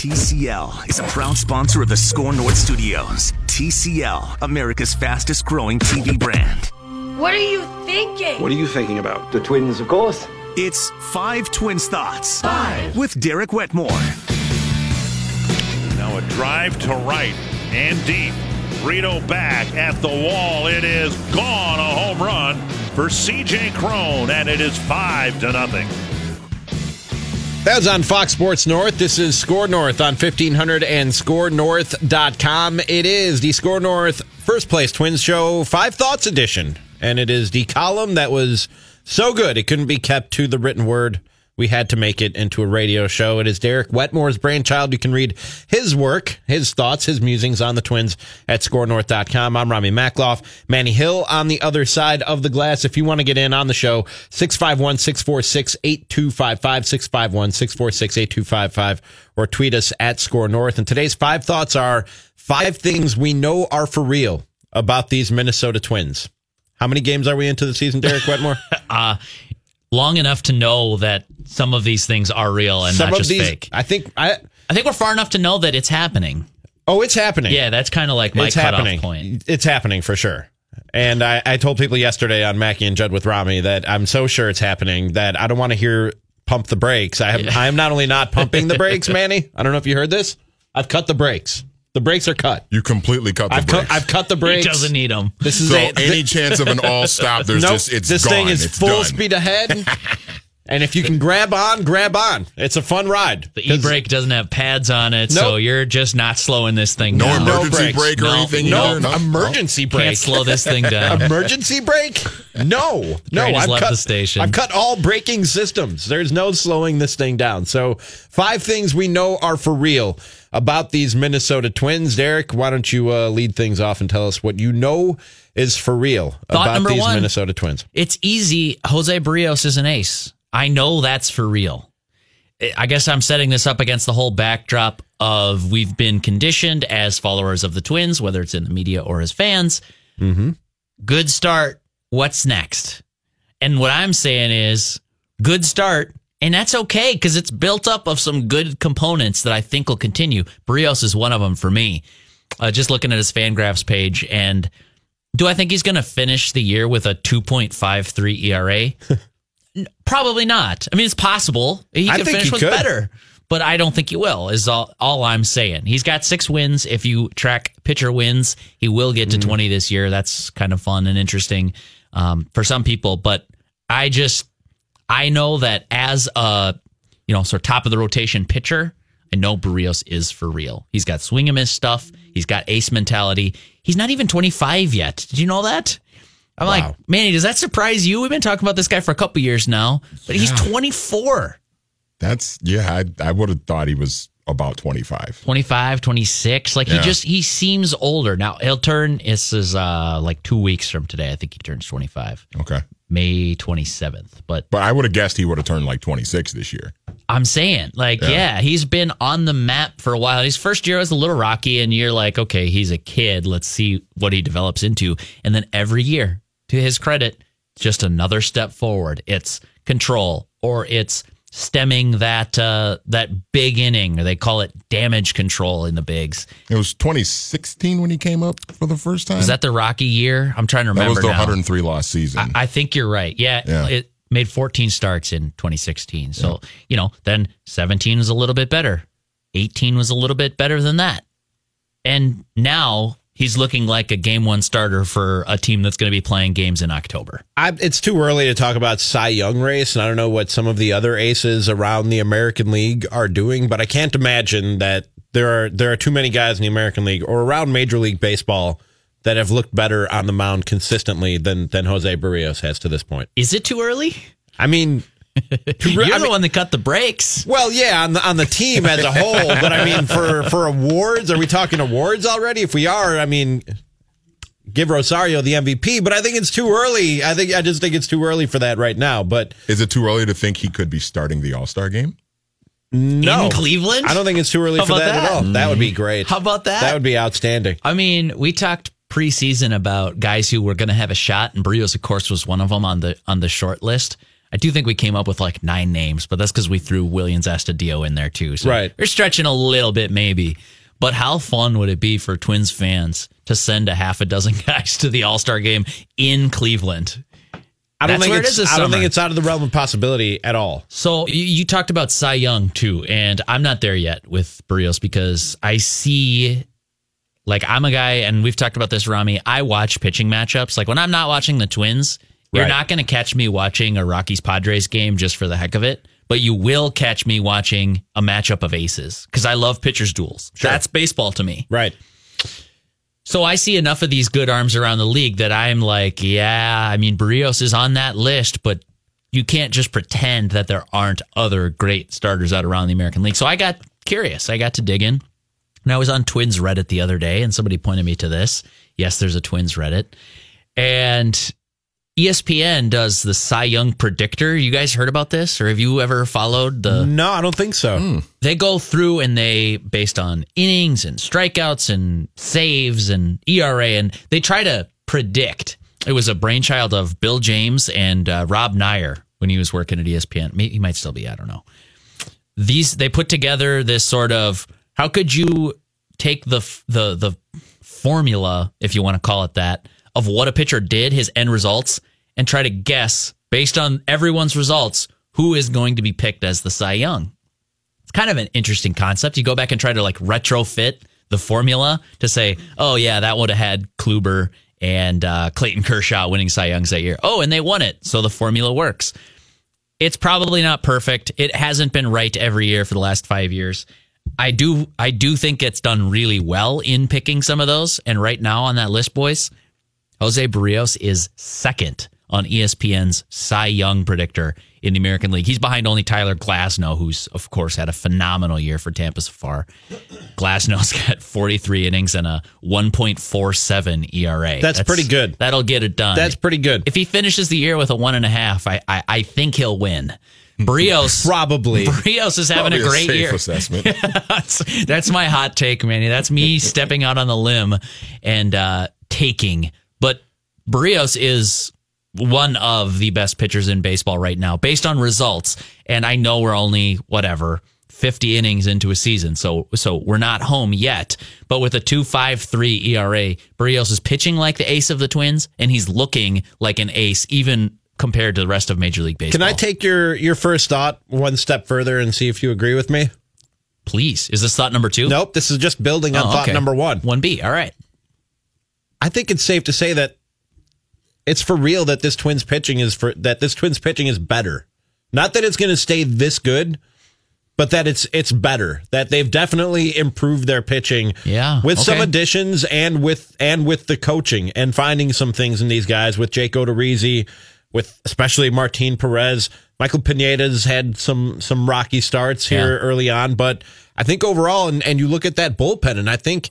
TCL is a proud sponsor of the SKOR North Studios. TCL, America's fastest growing TV brand. What are you thinking? What are you thinking about? The twins, of course. It's Five Twins Thoughts. Five. With Derek Wetmore. Now a drive to right and deep. Rito back at the wall. It is gone. A home run for CJ Cron, and it is five to nothing. That's on Fox Sports North. This is SKOR North on 1500 and skornorth.com. It is the SKOR North First Place Twins Show Five Thoughts edition. And it is the column that was so good it couldn't be kept to the written word. We had to make it into a radio show. It is Derek Wetmore's brainchild. You can read his work, his thoughts, his musings on the Twins at skornorth.com. I'm Ramie Makloff. Manny Hill on the other side of the glass. If you want to get in on the show, 651 646 8255, 651 646 8255, or tweet us at SKOR North. And today's five thoughts are five things we know are for real about these Minnesota Twins. How many games are we into the season, Derek Wetmore? uh, long enough to know that some of these things are real and Some not just these, fake. I think I. I think we're far enough to know that it's happening. Oh, it's happening. Yeah, that's kind of like my it's cutoff happening. point. It's happening for sure. And I, I told people yesterday on Mackey and Judd with Ramie that I'm so sure it's happening that I don't want to hear pump the brakes. I have, I am not only not pumping the brakes, Manny. I don't know if you heard this. I've cut the brakes. The brakes are cut. You completely cut the I've brakes. cut. I've cut the brakes. He brakes. doesn't need them. This is so a, any chance of an all stop, there's nope, just it's this gone. thing is it's full done. speed ahead. and if you can grab on, grab on. It's a fun ride. The e-brake doesn't have pads on it, so you're just not slowing this thing down. No down. emergency brakes. brake or No, anything. No, either? emergency brake. Can't slow this thing down. Emergency brake? No, no. I've left cut the station. I've cut all braking systems. There's no slowing this thing down. So, five things we know are for real about these Minnesota Twins. Derek, why don't you uh, lead things off and tell us what you know is for real Thought about these one. Minnesota Twins? It's easy. Jose Berrios is an ace. I know that's for real. I guess I'm setting this up against the whole backdrop of we've been conditioned as followers of the Twins, whether it's in the media or as fans. Mm-hmm. Good start. What's next? And what I'm saying is good start. And that's okay because it's built up of some good components that I think will continue. Berrios is one of them for me. Uh, just looking at his Fangraphs page, and do I think he's going to finish the year with a 2.53 ERA? Probably not. I mean, it's possible he I could think finish he with could. better, but I don't think he will. Is all all I'm saying. He's got six wins. If you track pitcher wins, he will get to Mm-hmm. 20 this year. That's kind of fun and interesting um, for some people. But I just I know that as a you know sort of top of the rotation pitcher, I know Berrios is for real. He's got swing and miss stuff. He's got ace mentality. He's not even 25 yet. Did you know that? I'm Wow. like, Manny, does that surprise you? We've been talking about this guy for a couple years now, but he's 24, That's yeah. I I would have thought he was about 25. 25, 26. Like he just he seems older. Now he'll turn this is uh like 2 weeks from today. I think he turns 25. Okay, May 27th. But but I would have guessed he would have turned like 26 this year. I'm saying, like, Yeah. yeah. he's been on the map for a while. His first year was a little rocky, and you're like, okay, he's a kid. Let's see what he develops into. And then every year, to his credit, just another step forward. It's control, or it's stemming that uh, that big inning, or they call it damage control in the bigs. It was 2016 when he came up for the first time. Was that the rocky year? I'm trying to that remember was the now. 103 loss season? I think you're right. Yeah, Yeah. it made 14 starts in 2016. So, you know, then 17 was a little bit better. 18 was a little bit better than that. And now he's looking like a game one starter for a team that's going to be playing games in October. I, it's too early to talk about Cy Young race, and I don't know what some of the other aces around the American League are doing, but I can't imagine that there are there are too many guys in the American League or around Major League Baseball that have looked better on the mound consistently than than Jose Berrios has to this point. Is it too early? I mean, You're I the mean- one that cut the brakes. well, yeah, on the on the team as a whole, but I mean, for for awards, are we talking awards already? If we are, I mean, give Rosario the MVP, but I think it's too early. I think I just think it's too early for that right now. But Is it too early to think he could be starting the All Star game? no, In Cleveland? I don't think it's too early How for about that, at that? all. That would be mm-hmm. great. How about that? That would be outstanding. I mean, we talked preseason about guys who were going to have a shot, and Berrios, of course, was one of them on the on the short list. I do think we came up with like nine names, but that's because we threw Willians Astudillo in there too. So Right. We're stretching a little bit, maybe. But how fun would it be for Twins fans to send a half a dozen guys to the All Star game in Cleveland? I don't think it's, I don't think it's out of the realm of possibility at all. So you, you talked about Cy Young too, and I'm not there yet with Berrios because I see, like, I'm a guy, and we've talked about this, Ramie. I watch pitching matchups. Like when I'm not watching the Twins, you're Right. not going to catch me watching a Rockies Padres game just for the heck of it. But you will catch me watching a matchup of aces because I love pitchers duels. That's baseball to me. Right. So I see enough of these good arms around the league that I'm like, yeah, I mean, Berrios is on that list, but you can't just pretend that there aren't other great starters out around the American League. So I got curious. I got to dig in. And I was on Twins Reddit the other day, and somebody pointed me to this. Yes, there's a Twins Reddit. And ESPN does the Cy Young predictor. You guys heard about this, or have you ever followed the No, I don't think so. they go through and they based on innings and strikeouts and saves and ERA and they try to predict. It was a brainchild of Bill James and uh, Rob Neyer when he was working at ESPN. Maybe he might still be. I don't know. These they put together this sort of how could you take the the the formula, if you want to call it that, of what a pitcher did, his end results, and try to guess based on everyone's results who is going to be picked as the Cy Young it's kind of an interesting concept. You go back and try to like retrofit the formula to say, oh yeah, that would have had Kluber and uh, Clayton Kershaw winning Cy Youngs that year. Oh, and they won it, so the formula works. It's probably not perfect. It hasn't been right every year for the last five years. I do, I do think it's done really well in picking some of those. And right now on that list, boys, Jose Berrios is second on ESPN's Cy Young predictor in the American League. He's behind only Tyler Glasnow, who's of course had a phenomenal year for Tampa so far. Glasnow's got 43 innings and a 1.47 ERA. That's pretty good. That'll get it done. That's pretty good. If he finishes the year with a one and a half, I I, I think he'll win. Brios Probably. Brios is having Probably a great safe year. assessment. that's, that's my hot take, Manny. That's me stepping out on the limb and uh, taking. Berrios is one of the best pitchers in baseball right now, based on results. And I know we're only whatever. 50 innings into a season. So so we're not home yet. But with a 2.53 ERA, Berrios is pitching like the ace of the Twins and he's looking like an ace even compared to the rest of Major League Baseball. Can I take your your first thought one step further and see if you agree with me? Please. Is this thought number 2? Nope. This is just building on Oh, thought number one. 1B. All right. I think it's safe to say that it's for real that this Twins pitching is for that this Twins pitching is better. Not that it's going to stay this good, but that it's it's better. That they've definitely improved their pitching. Yeah, with some additions and with and with the coaching and finding some things in these guys with Jake Odorizzi, with especially Martin Perez. Michael Pineda's had some some rocky starts here Yeah. early on, but I think overall, and, and you look at that bullpen, and I think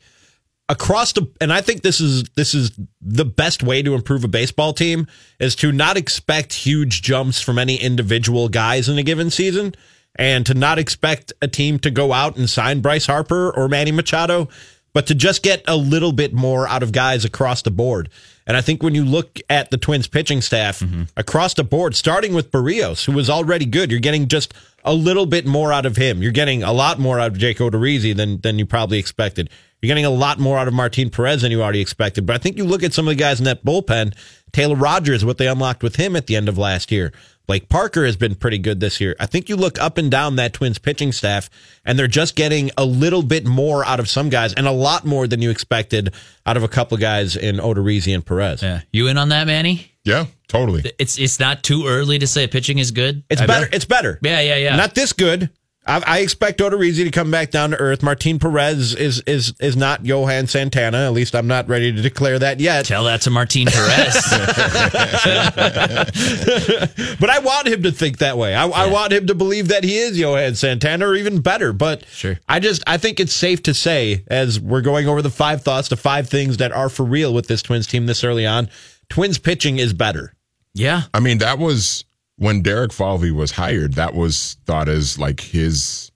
across the and I think this is this is the best way to improve a baseball team is to not expect huge jumps from any individual guys in a given season and to not expect a team to go out and sign Bryce Harper or Manny Machado but to just get a little bit more out of guys across the board. And I think when you look at the Twins pitching staff mm-hmm. across the board, starting with Berrios, who was already good, you're getting just a little bit more out of him. You're getting a lot more out of Jake Odorizzi than than you probably expected. You're getting a lot more out of Martin Perez than you already expected. But I think you look at some of the guys in that bullpen, Taylor Rogers, what they unlocked with him at the end of last year. Blake Parker has been pretty good this year. I think you look up and down that Twins pitching staff, and they're just getting a little bit more out of some guys and a lot more than you expected out of a couple of guys in Odorizzi and Perez. Yeah. You in on that, Manny? Yeah, totally. It's it's not too early to say pitching is good. It's I better. bet- It's better. Yeah, yeah, yeah. Not this good. I, I expect Odorizzi to come back down to earth. Martin Perez is is is not Johan Santana. At least I'm not ready to declare that yet. Tell that to Martin Perez. But I want him to think that way. I, I want him to believe that he is Johan Santana or even better. But Sure. I just I think it's safe to say as we're going over the five thoughts, the five things that are for real with this Twins team this early on. Twins pitching is better. yeah. I mean, that was when Derek Falvey was hired. That was thought as like his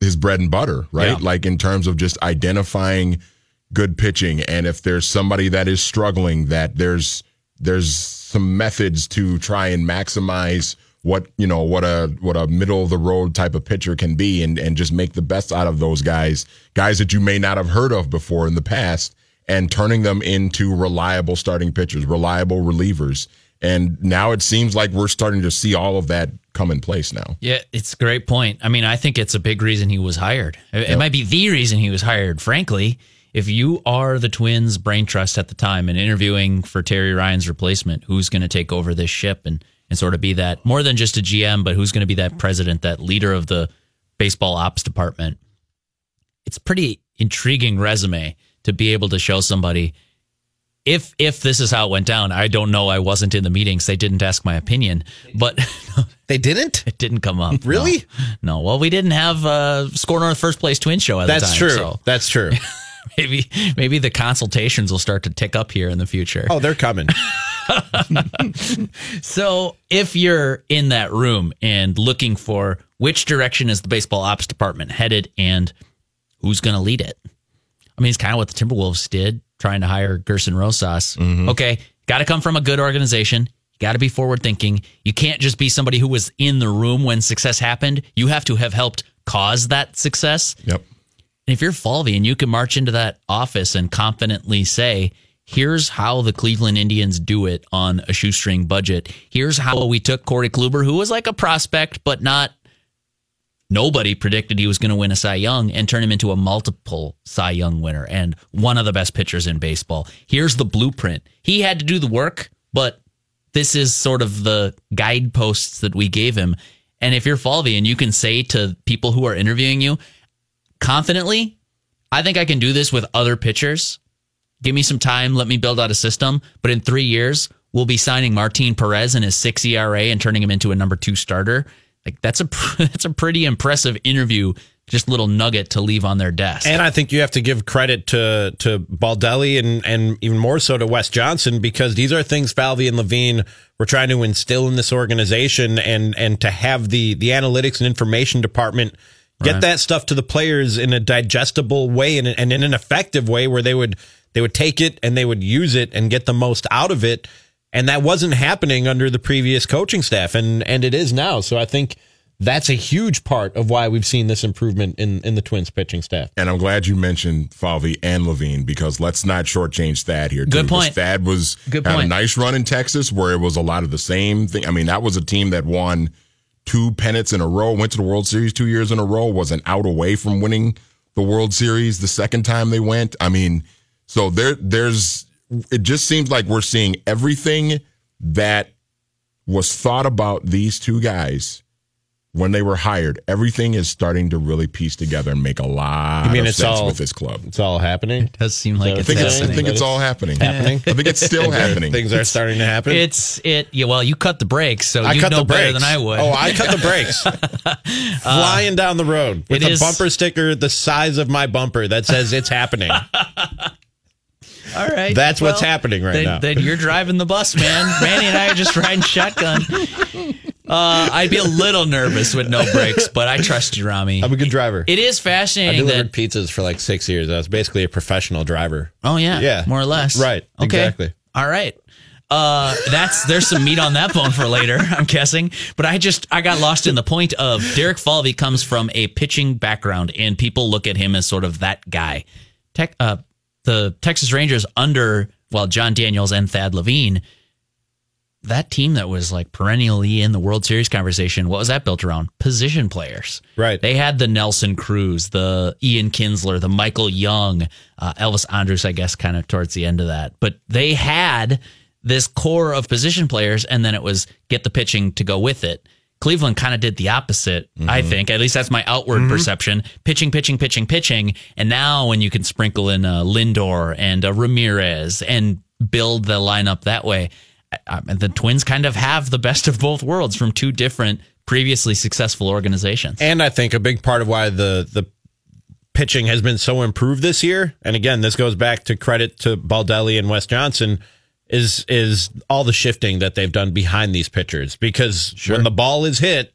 his bread and butter, right? Yeah. Like in terms of just identifying good pitching, and if there's somebody that is struggling, that there's there's some methods to try and maximize what you know what a what a middle of the road type of pitcher can be and and just make the best out of those guys guys that you may not have heard of before in the past and turning them into reliable starting pitchers reliable relievers and now it seems like we're starting to see all of that come in place now Yeah, it's a great point. I mean, I think it's a big reason he was hired. It, it might be the reason he was hired, frankly. If you are the Twins' brain trust at the time and interviewing for Terry Ryan's replacement, who's going to take over this ship and, and sort of be that more than just a GM, but who's going to be that president, that leader of the baseball ops department? It's pretty intriguing resume to be able to show somebody if if this is how it went down. I don't know. I wasn't in the meetings. They didn't ask my opinion, but They didn't? it didn't come up. Really? No. no. Well, we didn't have uh, SKOR North First Place Twin Show at That's the time. true. So That's true. maybe maybe the consultations will start to tick up here in the future. Oh, they're coming. So if you're in that room and looking for which direction is the baseball ops department headed and who's going to lead it, I mean, it's kind of what the Timberwolves did trying to hire Gersson Rosas. Mm-hmm. Okay, got to come from a good organization. You got to be forward thinking. You can't just be somebody who was in the room when success happened. You have to have helped cause that success. yep And if you're Falvey and you can march into that office and confidently say, here's how the Cleveland Indians do it on a shoestring budget. Here's how we took Corey Kluber, who was like a prospect, but not nobody predicted he was going to win a Cy Young and turn him into a multiple Cy Young winner and one of the best pitchers in baseball. Here's the blueprint. He had to do the work, but this is sort of the guideposts that we gave him. And if you're Falvey and you can say to people who are interviewing you confidently, I think I can do this with other pitchers. Give me some time, let me build out a system. But in three years, we'll be signing Martin Perez and his six ERA and turning him into a number two starter. Like that's a that's a pretty impressive interview. Just little nugget to leave on their desk. And I think you have to give credit to to Baldelli and and even more so to Wes Johnson because these are things Falvey and Levine were trying to instill in this organization and and to have the the analytics and information department get Right. that stuff to the players in a digestible way and, and in an effective way where they would they would take it and they would use it and get the most out of it and that wasn't happening under the previous coaching staff and and it is now so I think that's a huge part of why we've seen this improvement in in the Twins pitching staff. And I'm glad you mentioned Falvey and Levine because let's not shortchange Thad here. too, Good 'cause point. Thad was Good had point. a nice run in Texas where it was a lot of the same thing. I mean, that was a team that won two pennants in a row, went to the World Series two years in a row, was an out away from winning the World Series the second time they went. I mean, so there there's it just seems like we're seeing everything that was thought about these two guys when they were hired. Everything is starting to really piece together and make a lot You mean of it's sense all- with this club. It's all happening. It does seem like So I it's think it's I think it's all happening. Happening. I think it's still happening. Things are starting to happen. It's it. Yeah. Well, you cut the brakes, so I you cut know the brakes better than I would. Oh, I cut the brakes. Flying down the road with a is- bumper sticker the size of my bumper that says it's happening. All right. That's what's happening right then, now. Then you're driving the bus, man. Manny and I are just riding shotgun. Uh, I'd be a little nervous with no brakes, but I trust you, Ramie. I'm a good driver. It is I fascinating delivered that. pizzas for like six years. I was basically a professional driver. Oh yeah, Yeah. more or less. Right, Okay. exactly. All right. Uh, that's there's some meat on that bone for later. I'm guessing, but I just I got lost in the point of Derek Falvey comes from a pitching background, and people look at him as sort of that guy. Tech, uh, the Texas Rangers under well Jon Daniels and Thad Levine, that team that was like perennially in the World Series conversation. What was that built around? Position players. Right. They had the Nelson Cruz, the Ian Kinsler, the Michael Young, uh, Elvis Andrus, I guess, kind of towards the end of that. But they had this core of position players, and then it was get the pitching to go with it. Cleveland kind of did the opposite, I think. At least that's my outward perception. Pitching, pitching, pitching, pitching. And now when you can sprinkle in uh, Lindor and uh, Ramirez and build the lineup that way, uh, the Twins kind of have the best of both worlds from two different previously successful organizations. And I think a big part of why the the pitching has been so improved this year, and again, this goes back to credit to Baldelli and Wes Johnson, is is all the shifting that they've done behind these pitchers. Because when the ball is hit,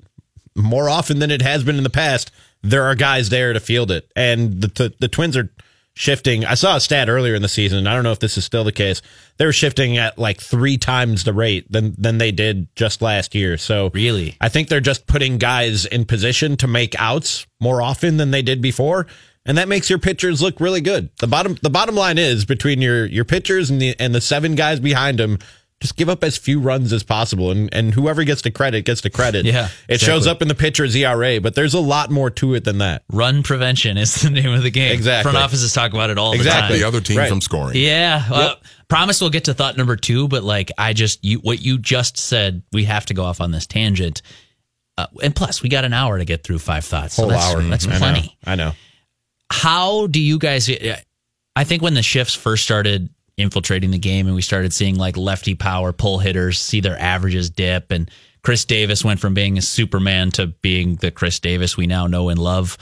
more often than it has been in the past, there are guys there to field it, and the the, the Twins are shifting. I saw a stat earlier in the season. I don't know if this is still the case. They were shifting at like three times the rate than than they did just last year. So Really? I think they're just putting guys in position to make outs more often than they did before. And that makes your pitchers look really good. The bottom the bottom line is between your your pitchers and the and the seven guys behind them, just give up as few runs as possible and, and whoever gets the credit gets the credit. Yeah, It shows up in the pitcher's ERA, but there's a lot more to it than that. Run prevention is the name of the game. Exactly. Front offices talk about it all Exactly. the the other team Right. from scoring. Yeah. Well, promise we'll get to thought number two, but like I just you what you just said, we have to go off on this tangent. Uh, and plus, we got an hour to get through five thoughts. So Whole that's, hour. That's I know. plenty. I know. How do you guys? I think when the shifts first started infiltrating the game, and we started seeing like lefty power pull hitters see their averages dip, and Chris Davis went from being a Superman to being the Chris Davis we now know and love.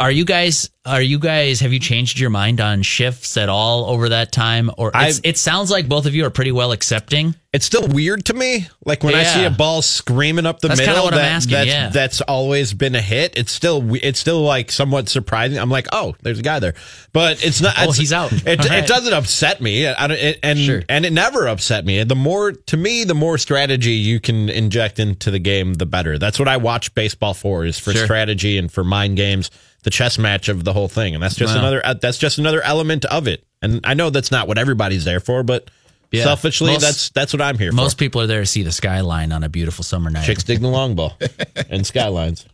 Are you guys? Are you guys? Have you changed your mind on shifts at all over that time? Or it's, it sounds like both of you are pretty well accepting. It's still weird to me. Like when I see a ball screaming up the That's middle, what I'm that, asking, that's, yeah. that's always been a hit. It's still it's still like somewhat surprising. I'm like, oh, there's a guy there, but it's not. Oh, it's- he's out. It, right. it doesn't upset me. I don't, it, and Sure. and it never upset me. The more to me, the more strategy you can inject into the game, the better. That's what I watch baseball for. Is for Sure. strategy and for mind games, the chess match of the whole thing. And that's just Wow. another. uh, That's just another element of it. And I know that's not what everybody's there for, but. Yeah. Selfishly, Most- that's that's what I'm here for. Most people are there to see the skyline on a beautiful summer night. Chicks dig the long ball and skylines.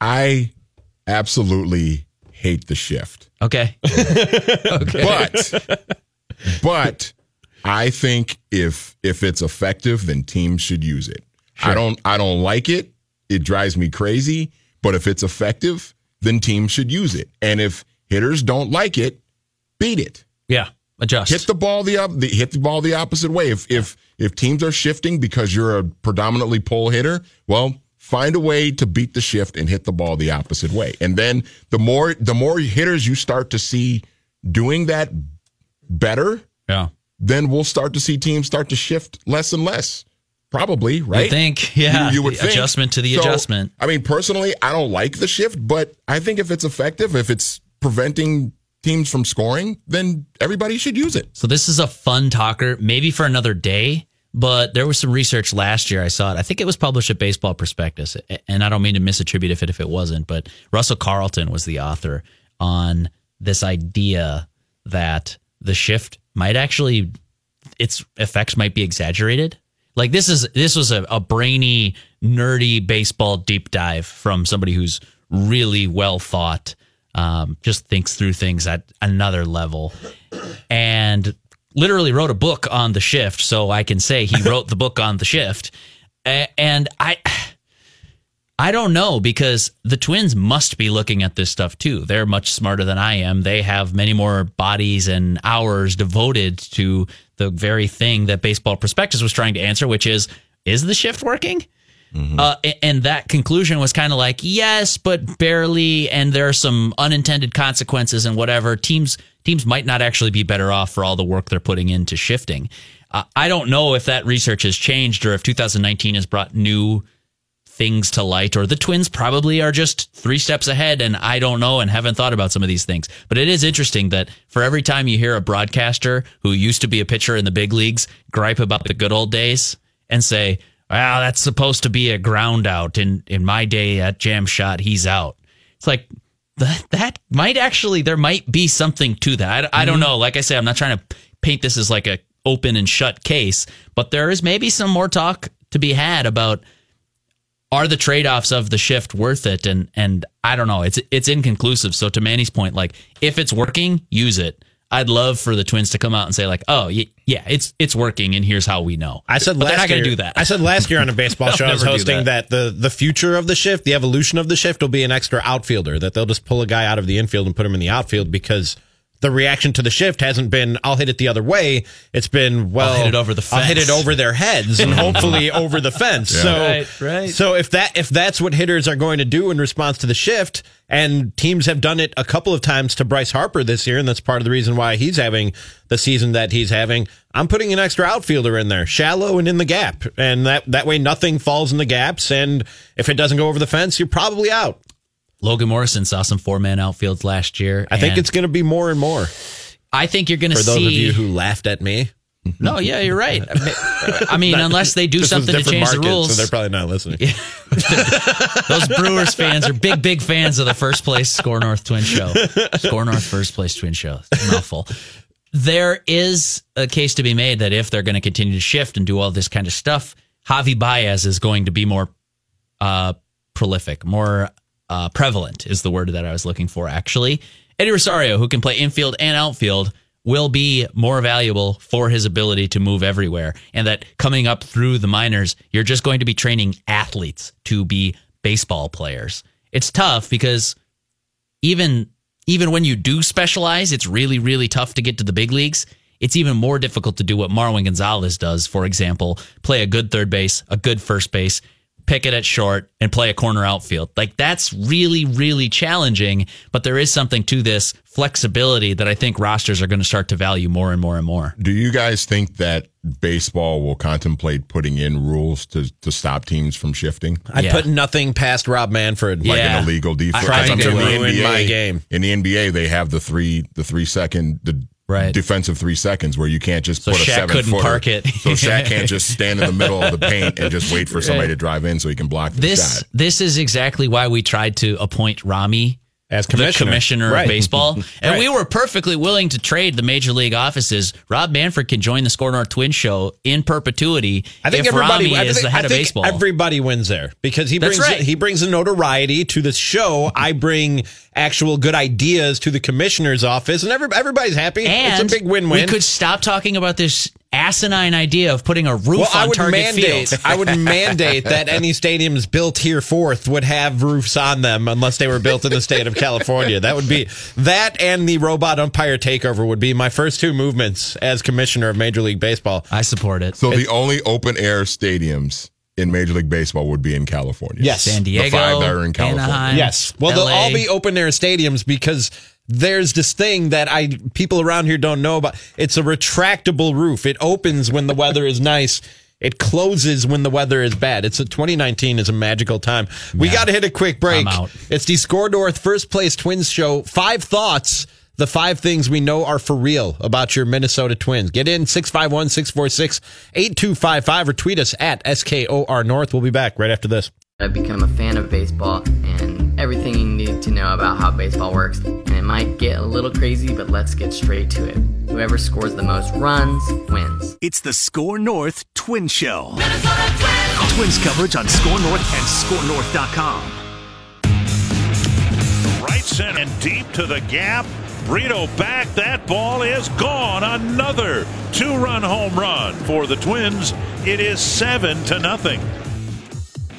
I absolutely hate the shift. Okay. But but I think if if it's effective, then teams should use it. I don't I don't like it. It drives me crazy. But if it's effective, then teams should use it. And if hitters don't like it, beat it. Yeah. Adjust. Hit the ball the, the hit the ball the opposite way. If if if teams are shifting because you're a predominantly pull hitter, well, find a way to beat the shift and hit the ball the opposite way. And then the more the more hitters you start to see doing that better, yeah. then we'll start to see teams start to shift less and less. Probably, right? I think, yeah. You, you would think. adjustment to the So, adjustment. I mean, personally, I don't like the shift, but I think if it's effective, if it's preventing teams from scoring, then everybody should use it. So this is a fun talker, maybe for another day. But there was some research last year. I saw it. I think it was published at Baseball Prospectus, and I don't mean to misattribute if it if it wasn't. But Russell Carleton was the author on this idea that the shift might actually its effects might be exaggerated. Like this is this was a, a brainy, nerdy baseball deep dive from somebody who's really well thought, um, just thinks through things at another level, and literally wrote a book on the shift. So I can say he wrote the book on the shift, and I. I don't know because the Twins must be looking at this stuff too. They're much smarter than I am. They have many more bodies and hours devoted to the very thing that Baseball Prospectus was trying to answer, which is is the shift working? Uh, and that conclusion was kind of like yes, but barely, and there are some unintended consequences and whatever. Teams teams might not actually be better off for all the work they're putting into shifting. Uh, I don't know if that research has changed or if 2019 has brought new things to light, or the Twins probably are just three steps ahead, and I don't know and haven't thought about some of these things. But it is interesting that for every time you hear a broadcaster who used to be a pitcher in the big leagues gripe about the good old days and say, "Well, that's supposed to be a ground out," in in my day at jam shot, he's out. It's like that that might actually there might be something to that. I, I don't mm-hmm. know. Like I say, I'm not trying to paint this as like a open and shut case, but there is maybe some more talk to be had about are the trade-offs of the shift worth it? And and I don't know. It's it's inconclusive. So to Manny's point like if it's working use it. I'd love for the twins to come out and say like oh y- yeah it's it's working and here's how we know. I said but last they're not year, to do that. I said last year on a baseball show I was hosting that. the the future of the shift, the evolution of the shift will be an extra outfielder that they'll just pull a guy out of the infield and put him in the outfield because the reaction to the shift hasn't been I'll hit it the other way. It's been well hit it over the fence. I'll hit it over their heads and hopefully over the fence. So Right, right. so if that if that's what hitters are going to do in response to the shift, and teams have done it a couple of times to Bryce Harper this year, and that's part of the reason why he's having the season that he's having. I'm putting an extra outfielder in there, shallow and in the gap, and that that way nothing falls in the gaps. And if it doesn't go over the fence, you're probably out. Logan Morrison saw some four man outfields last year. I think it's going to be more and more I think you're going to for see. those of you who laughed at me. no, yeah, you're right. I mean, unless they do something to change the rules. so they're probably not listening. Those Brewers fans are big, big fans of the first place SKOR North Twin Show. SKOR North First Place Twin Show. It's mouthful. There is a case to be made that if they're going to continue to shift and do all this kind of stuff, Javi Baez is going to be more uh, prolific, more uh, prevalent is the word that I was looking for, actually. Eddie Rosario, who can play infield and outfield, will be more valuable for his ability to move everywhere. And that coming up through the minors, you're just going to be training athletes to be baseball players. It's tough because even even when you do specialize, it's really, really tough to get to the big leagues. It's even more difficult to do what Marwin Gonzalez does, for example, play a good third base, a good first base, pick it at short, and play a corner outfield. Like that's really, really challenging. But there is something to this flexibility that I think rosters are going to start to value more and more and more. Do you guys think that baseball will contemplate putting in rules to, to stop teams from shifting? I'd Yeah. put nothing past Rob Manfred. Like Yeah. an illegal defense. Trying I to mean, in ruin NBA my game. In the NBA, they have the three the three second the Right. defensive three seconds where you can't just So put a Shaq seven couldn't footer. park it. so Shaq can't just stand in the middle of the paint and just wait for somebody to drive in so he can block the This shot. this is exactly why we tried to appoint Ramie As the commissioner. commissioner Right. of baseball. And we were perfectly willing to trade the major league offices. Rob Manfred can join the SKOR North Twin Show in perpetuity I think if everybody. I is think, the head of baseball. Everybody wins there because he That's brings right. he brings the notoriety to the show. I bring actual good ideas to the commissioner's office, and every, everybody's happy. and it's a big win-win. We could stop talking about this asinine idea of putting a roof well, on I would Target mandate. Field. I would mandate that any stadiums built here forth would have roofs on them, unless they were built in the state of California. That would be that, and the robot umpire takeover would be my first two movements as commissioner of Major League Baseball. I support it. So the only open air stadiums in Major League Baseball would be in California. Yes. San Diego, the five that are in California. Anaheim, Yes. Well, they'll all be open air stadiums because there's this thing that I people around here don't know about. It's a retractable roof. It opens when the weather is nice. It closes when the weather is bad. It's a 2019 is a magical time. We got to hit a quick break. It's the SKOR North First Place Twins show. Five thoughts. The five things we know are for real about your Minnesota Twins. Get in 651 646 8255 or tweet us at SKOR North. We'll be back right after this. I've become a fan of baseball and everything you need to know about how baseball works. And it might get a little crazy, but let's get straight to it. Whoever scores the most runs wins. It's the SKOR North Twin Show. Twins coverage on SKOR North and SKORNorth.com. Right center and deep to the gap. Brito back. That ball is gone. Another two-run home run for the Twins. It is seven to nothing.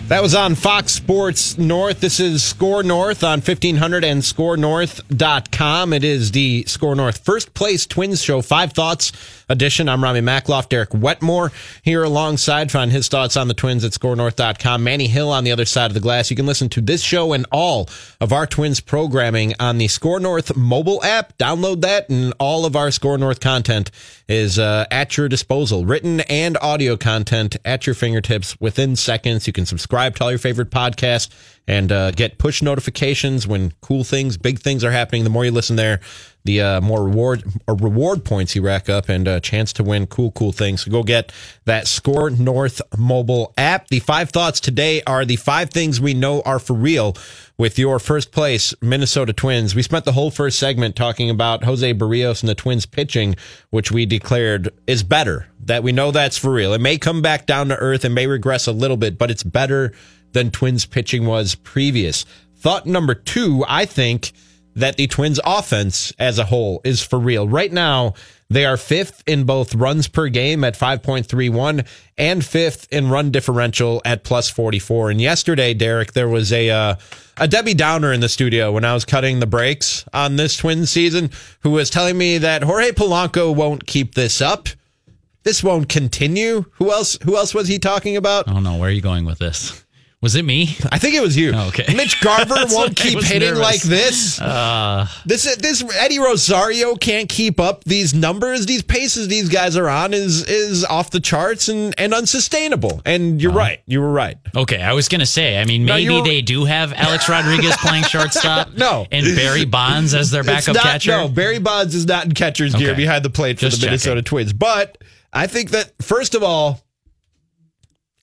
That was on Fox Sports North. This is SKOR North on 1500 and skornorth.com. It is the SKOR North first place Twins show, Five Thoughts edition. I'm Ramie Makloff, Derek Wetmore here alongside. Find his thoughts on the Twins at skornorth.com. Manny Hill on the other side of the glass. You can listen to this show and all of our Twins programming on the SKOR North mobile app. Download that and all of our SKOR North content is uh, at your disposal. Written and audio content at your fingertips within seconds. You can subscribe to all your favorite podcasts and uh, get push notifications when cool things, big things are happening. The more you listen there, the uh, more reward or reward points you rack up and a chance to win cool, cool things. So go get that SKOR North mobile app. The five thoughts today are the five things we know are for real with your first place Minnesota Twins. We spent the whole first segment talking about Jose Berrios and the Twins pitching, which we declared is better. That we know that's for real. It may come back down to earth and may regress a little bit, but it's better than Twins pitching was previous. Thought number two, I think that the Twins offense as a whole is for real. Right now, they are fifth in both runs per game at 5.31 and fifth in run differential at plus 44. And yesterday, Derek, there was a uh, a Debbie Downer in the studio when I was cutting the brakes on this Twins season who was telling me that Jorge Polanco won't keep this up. This won't continue. Who else who else was he talking about? I don't know. Where are you going with this? Was it me? I think it was you. Oh, okay. Mitch Garver won't keep hitting nervous. Uh. like this. this this Eddie Rosario can't keep up these numbers, these paces these guys are on is is off the charts and and unsustainable. And you're right. You were right. Okay, I was gonna say. I mean, maybe you're- they do have Alex Rodriguez playing shortstop. No. and Barry Bonds as their backup not- catcher. No, Barry Bonds is not in catcher's gear behind the plate for Just the Minnesota checking. Twins. But I think that first of all,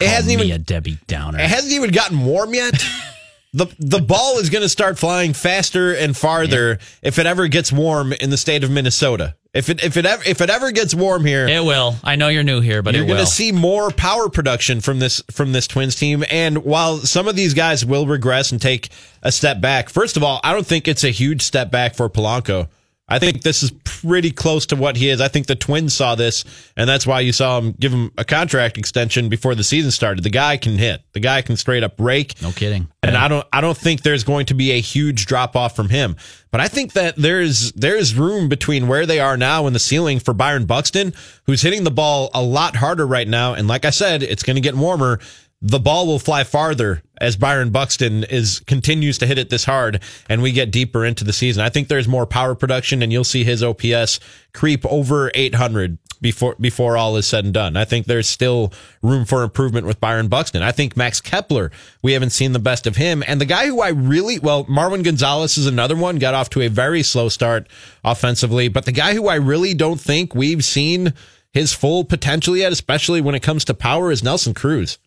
it Call hasn't even a Debbie Downer. It hasn't even gotten warm yet. the The ball is going to start flying faster and farther if it ever gets warm in the state of Minnesota. If it if it ever if it ever gets warm here, it will. I know you're new here, but you're going to see more power production from this from this Twins team. And while some of these guys will regress and take a step back, first of all, I don't think it's a huge step back for Polanco. I think this is pretty close to what he is. I think the Twins saw this, and that's why you saw him give him a contract extension before the season started. The guy can hit. The guy can straight up rake. no kidding. And I don't I don't think there's going to be a huge drop off from him. But I think that there's there's room between where they are now and the ceiling for Byron Buxton, who's hitting the ball a lot harder right now. And like I said, it's going to get warmer. The ball will fly farther as Byron Buxton is continues to hit it this hard and we get deeper into the season. I think there's more power production and you'll see his OPS creep over 800 before before all is said and done. I think there's still room for improvement with Byron Buxton. I think Max Kepler, we haven't seen the best of him. And the guy who I really well, Marwin Gonzalez is another one, got off to a very slow start offensively, but the guy who I really don't think we've seen his full potential yet, especially when it comes to power, is Nelson Cruz.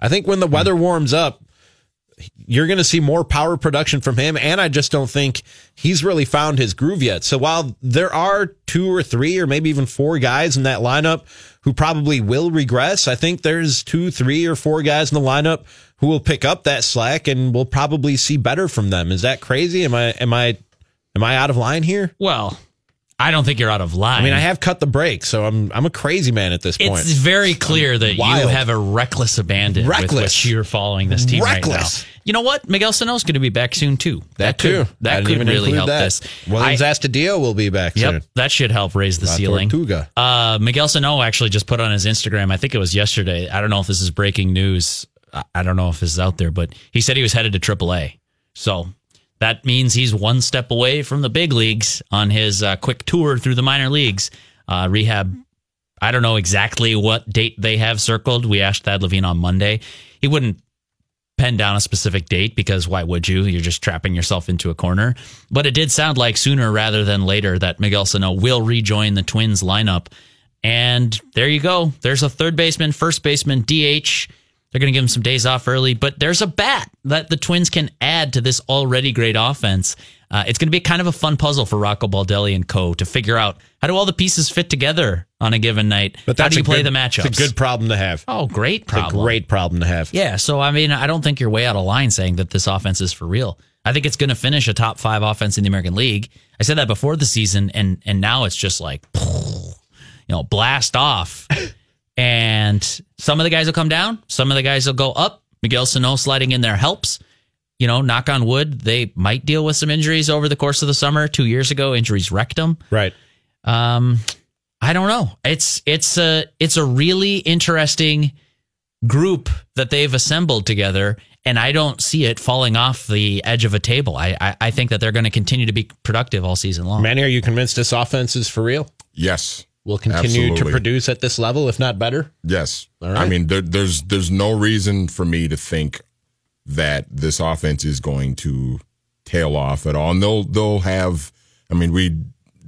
I think when the hmm. weather warms up, you're going to see more power production from him. And I just don't think he's really found his groove yet. So while there are two or three or maybe even four guys in that lineup who probably will regress, I think there's two, three or four guys in the lineup who will pick up that slack and we'll probably see better from them. Is that crazy? Am I, am I, am I out of line here? Well, I don't think you're out of line. I mean, I have cut the brake, so I'm, I'm a crazy man at this point. It's very clear that wild. you have a reckless abandon with Reckless. which you're following this team right now. Reckless. You know what? Miguel Sano's going to be back soon too. that, could, too. I That could really help that. this. Willians I- Astudillo will be back Yep, soon. that should help raise the La ceiling. Tortuga. Uh, Miguel Sano actually just put on his Instagram. I think it was yesterday. I don't know if this is breaking news. I- I don't know if this is out there, but he said he was headed to AAA. So that means he's one step away from the big leagues on his uh, quick tour through the minor leagues. Uh, rehab. I don't know exactly what date they have circled. We asked Thad Levine on Monday. He wouldn't pen down a specific date because why would you? You're just trapping yourself into a corner. But it did sound like sooner rather than later that Miguel Sano will rejoin the Twins lineup. And there you go. There's a third baseman, first baseman, DH. They're going to give him some days off early, but there's a bat that the Twins can add to this already great offense. Uh, it's going to be kind of a fun puzzle for Rocco Baldelli and co. to figure out how do all the pieces fit together on a given night. But how that's do you a play good- the matchups? It's a good problem to have. Oh, great problem. great problem to have. Yeah, so I mean, I don't think you're way out of line saying that this offense is for real. I think it's going to finish a top five offense in the American League. I said that before the season, and and now it's just like, you know, blast off. and some of the guys will come down, some of the guys will go up. Miguel Sano sliding in there helps. You know, knock on wood, they might deal with some injuries over the course of the summer. Two years ago, injuries wrecked them. Right. Um, I don't know. It's it's a it's a really interesting group that they've assembled together, and I don't see it falling off the edge of a table. I I, I think that they're going to continue to be productive all season long. Manny, are you convinced this offense is for real? Yes. Will continue to produce at this level, if not better? Yes. All right. I mean, there, there's there's no reason for me to think that this offense is going to tail off at all. And they'll they'll have. I mean, we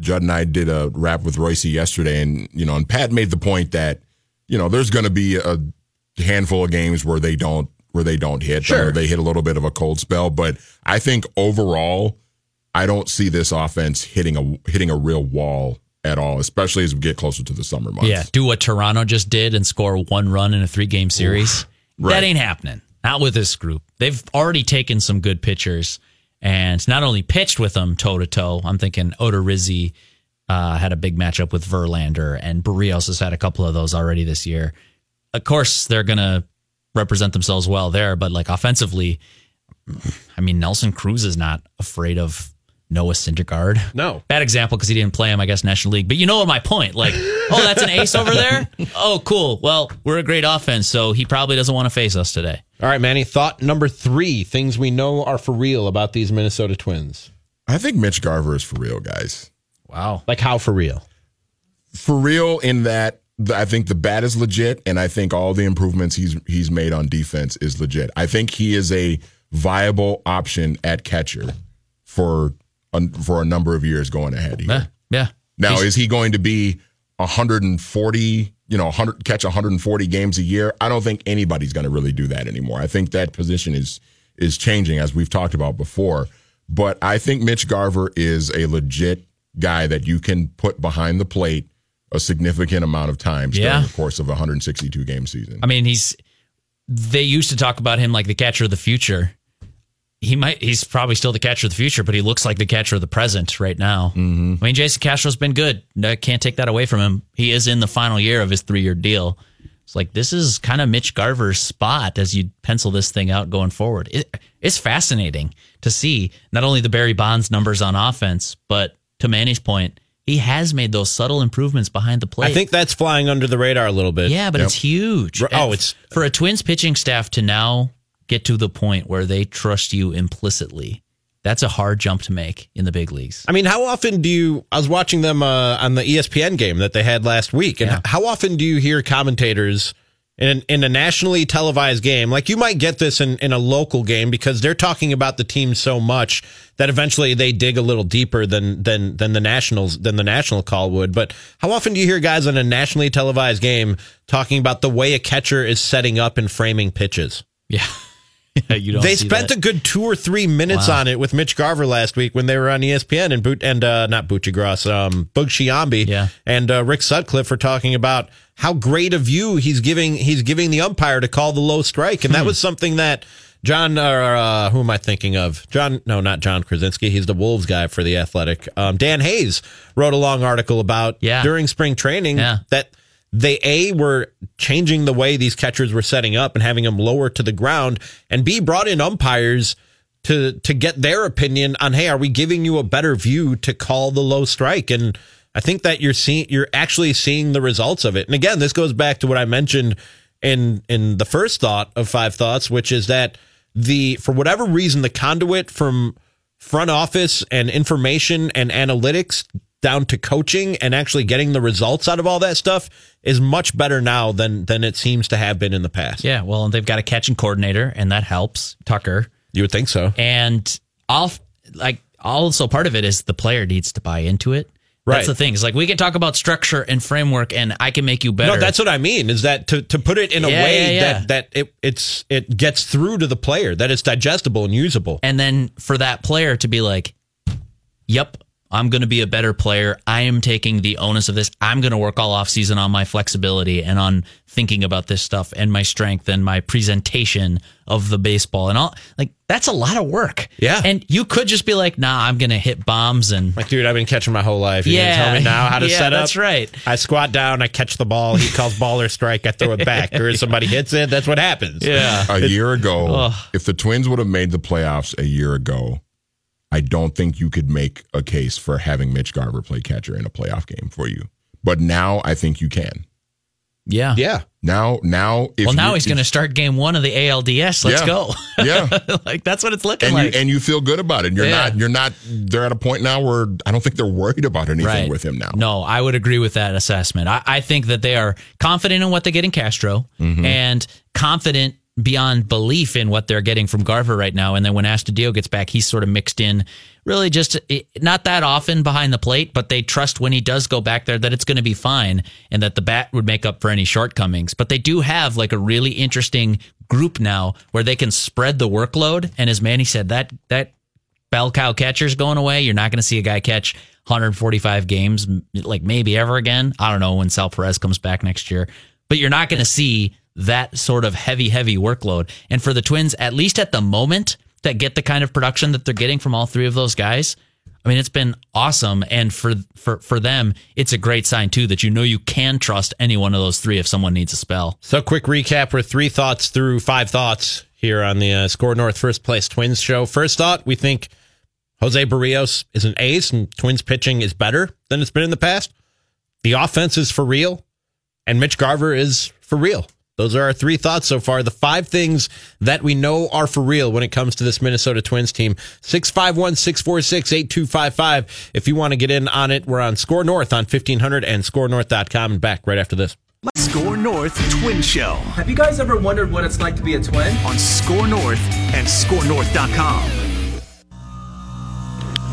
Judd and I did a rap with Royce yesterday, and you know, and Pat made the point that you know there's going to be a handful of games where they don't where they don't hit Sure. or they hit a little bit of a cold spell. But I think overall, I don't see this offense hitting a hitting a real wall at all, especially as we get closer to the summer months. Yeah, do what Toronto just did and score one run in a three game series. Right. That ain't happening. Not with this group. They've already taken some good pitchers and not only pitched with them toe to toe. I'm thinking Odorizzi uh, had a big matchup with Verlander, and Berrios has had a couple of those already this year. Of course, they're gonna represent themselves well there, but like offensively, I mean Nelson Cruz is not afraid of Noah Syndergaard. No. Bad example because he didn't play him, I guess, National League. But you know what my point? Like, oh, that's an ace over there? Oh, cool. Well, we're a great offense, so he probably doesn't want to face us today. All right, Manny. Thought number three: things we know are for real about these Minnesota Twins. I think Mitch Garver is for real, guys. Wow. Like how for real? For real in that I think the bat is legit, and I think all the improvements he's he's made on defense is legit. I think he is a viable option at catcher for a, for a number of years going ahead. Here. Yeah. Yeah. Now, He's- is he going to be 140, you know, 100 catch 140 games a year? I don't think anybody's going to really do that anymore. I think that position is is changing as we've talked about before. But I think Mitch Garver is a legit guy that you can put behind the plate a significant amount of times Yeah. during the course of a 162 game season. I mean, he's. They used to talk about him like the catcher of the future. He might. He's probably still the catcher of the future, but he looks like the catcher of the present right now. Mm-hmm. I mean, Jason Castro's been good. I can't take that away from him. He is in the final year of his three-year deal. It's like this is kind of Mitch Garver's spot as you pencil this thing out going forward. It, it's fascinating to see not only the Barry Bonds numbers on offense, but to Manny's point, he has made those subtle improvements behind the plate. I think that's flying under the radar a little bit. Yeah, but it's huge. Oh, it's- for a Twins pitching staff to now get to the point where they trust you implicitly. That's a hard jump to make in the big leagues. I mean, how often do you? I was watching them uh, on the ESPN game that they had last week, and Yeah. how often do you hear commentators in in a nationally televised game? Like you might get this in in a local game because they're talking about the team so much that eventually they dig a little deeper than than than the nationals than the national call would. But how often do you hear guys on a nationally televised game talking about the way a catcher is setting up and framing pitches? Yeah. Yeah, you don't they spent that. a good two or three minutes Wow. on it with Mitch Garver last week when they were on ESPN and boot and uh, not Butchie Gross, um, Boog Sciambi Yeah. and uh, Rick Sutcliffe are talking about how great a view he's giving he's giving the umpire to call the low strike, and that was something that John or uh, who am I thinking of? John? No, not Jon Krawczynski. He's the Wolves guy for the Athletic. Um, Dan Hayes wrote a long article about Yeah. during spring training Yeah. that they a were changing the way these catchers were setting up and having them lower to the ground, and b brought in umpires to to get their opinion on hey, are we giving you a better view to call the low strike? And I think that you're seeing you're actually seeing the results of it. And again, this goes back to what I mentioned in in the first thought of five thoughts, which is that the for whatever reason the conduit from front office and information and analytics down to coaching and actually getting the results out of all that stuff is much better now than than it seems to have been in the past. Yeah, well, and they've got a catching coordinator, and that helps Tucker. You would think so. And all like also part of it is the player needs to buy into it. Right. That's the thing. It's like we can talk about structure and framework, and I can make you better. No, that's what I mean. Is that to, to put it in a Yeah, way yeah, yeah. that that it it's it gets through to the player that it's digestible and usable. and then for that player to be like, "Yep, I'm going to be a better player. I am taking the onus of this. I'm going to work all off season on my flexibility and on thinking about this stuff and my strength and my presentation of the baseball and all. Like that's a lot of work. Yeah. and you could just be like, "Nah, I'm going to hit bombs and." Like, dude, I've been catching my whole life. You Yeah. tell me now how to Yeah, set up. that's right. I squat down, I catch the ball. He calls ball or strike. I throw it back, or if somebody hits it. That's what happens. Yeah. a year ago, Ugh. if the Twins would have made the playoffs a year ago, I don't think you could make a case for having Mitch Garver play catcher in a playoff game for you. But now I think you can. Yeah. Yeah. Now, now, if Well, now he's going to start game one of the ALDS. Let's Yeah. go. Yeah. like that's what it's looking and like. you and you feel good about it. You're Yeah. not. You're not. They're at a point now where I don't think they're worried about anything with him now. No, I would agree with that assessment. I, I think that they are confident in what they get in Castro Mm-hmm. and confident beyond belief in what they're getting from Garver right now. And then when Astudillo gets back, he's sort of mixed in, really just eh, not that often behind the plate, but they trust when he does go back there that it's going to be fine and that the bat would make up for any shortcomings. But they do have like a really interesting group now where they can spread the workload. And as Manny said, that that bell cow catchers going away. You're not going to see a guy catch 145 games, like maybe ever again. I don't know when Sal Perez comes back next year, but you're not going to see that sort of heavy, heavy workload. And for the Twins, at least at the moment, that get the kind of production that they're getting from all three of those guys. I mean, it's been awesome, and for for for them, it's a great sign too that you know you can trust any one of those three if someone needs a spell. So, quick recap with three thoughts through five thoughts here on the uh, SKOR North First Place Twins show. First thought, we think Jose Berrios is an ace and Twins pitching is better than it's been in the past. The offense is for real, and Mitch Garver is for real. Those are our three thoughts so far. The five things that we know are for real when it comes to this Minnesota Twins team. 651 646 8255. If you want to get in on it, we're on SKOR North on 1500 and skornorth.com and back right after this. SKOR North Twin Show Have you guys ever wondered what it's like to be a twin? on SKOR North and skornorth.com.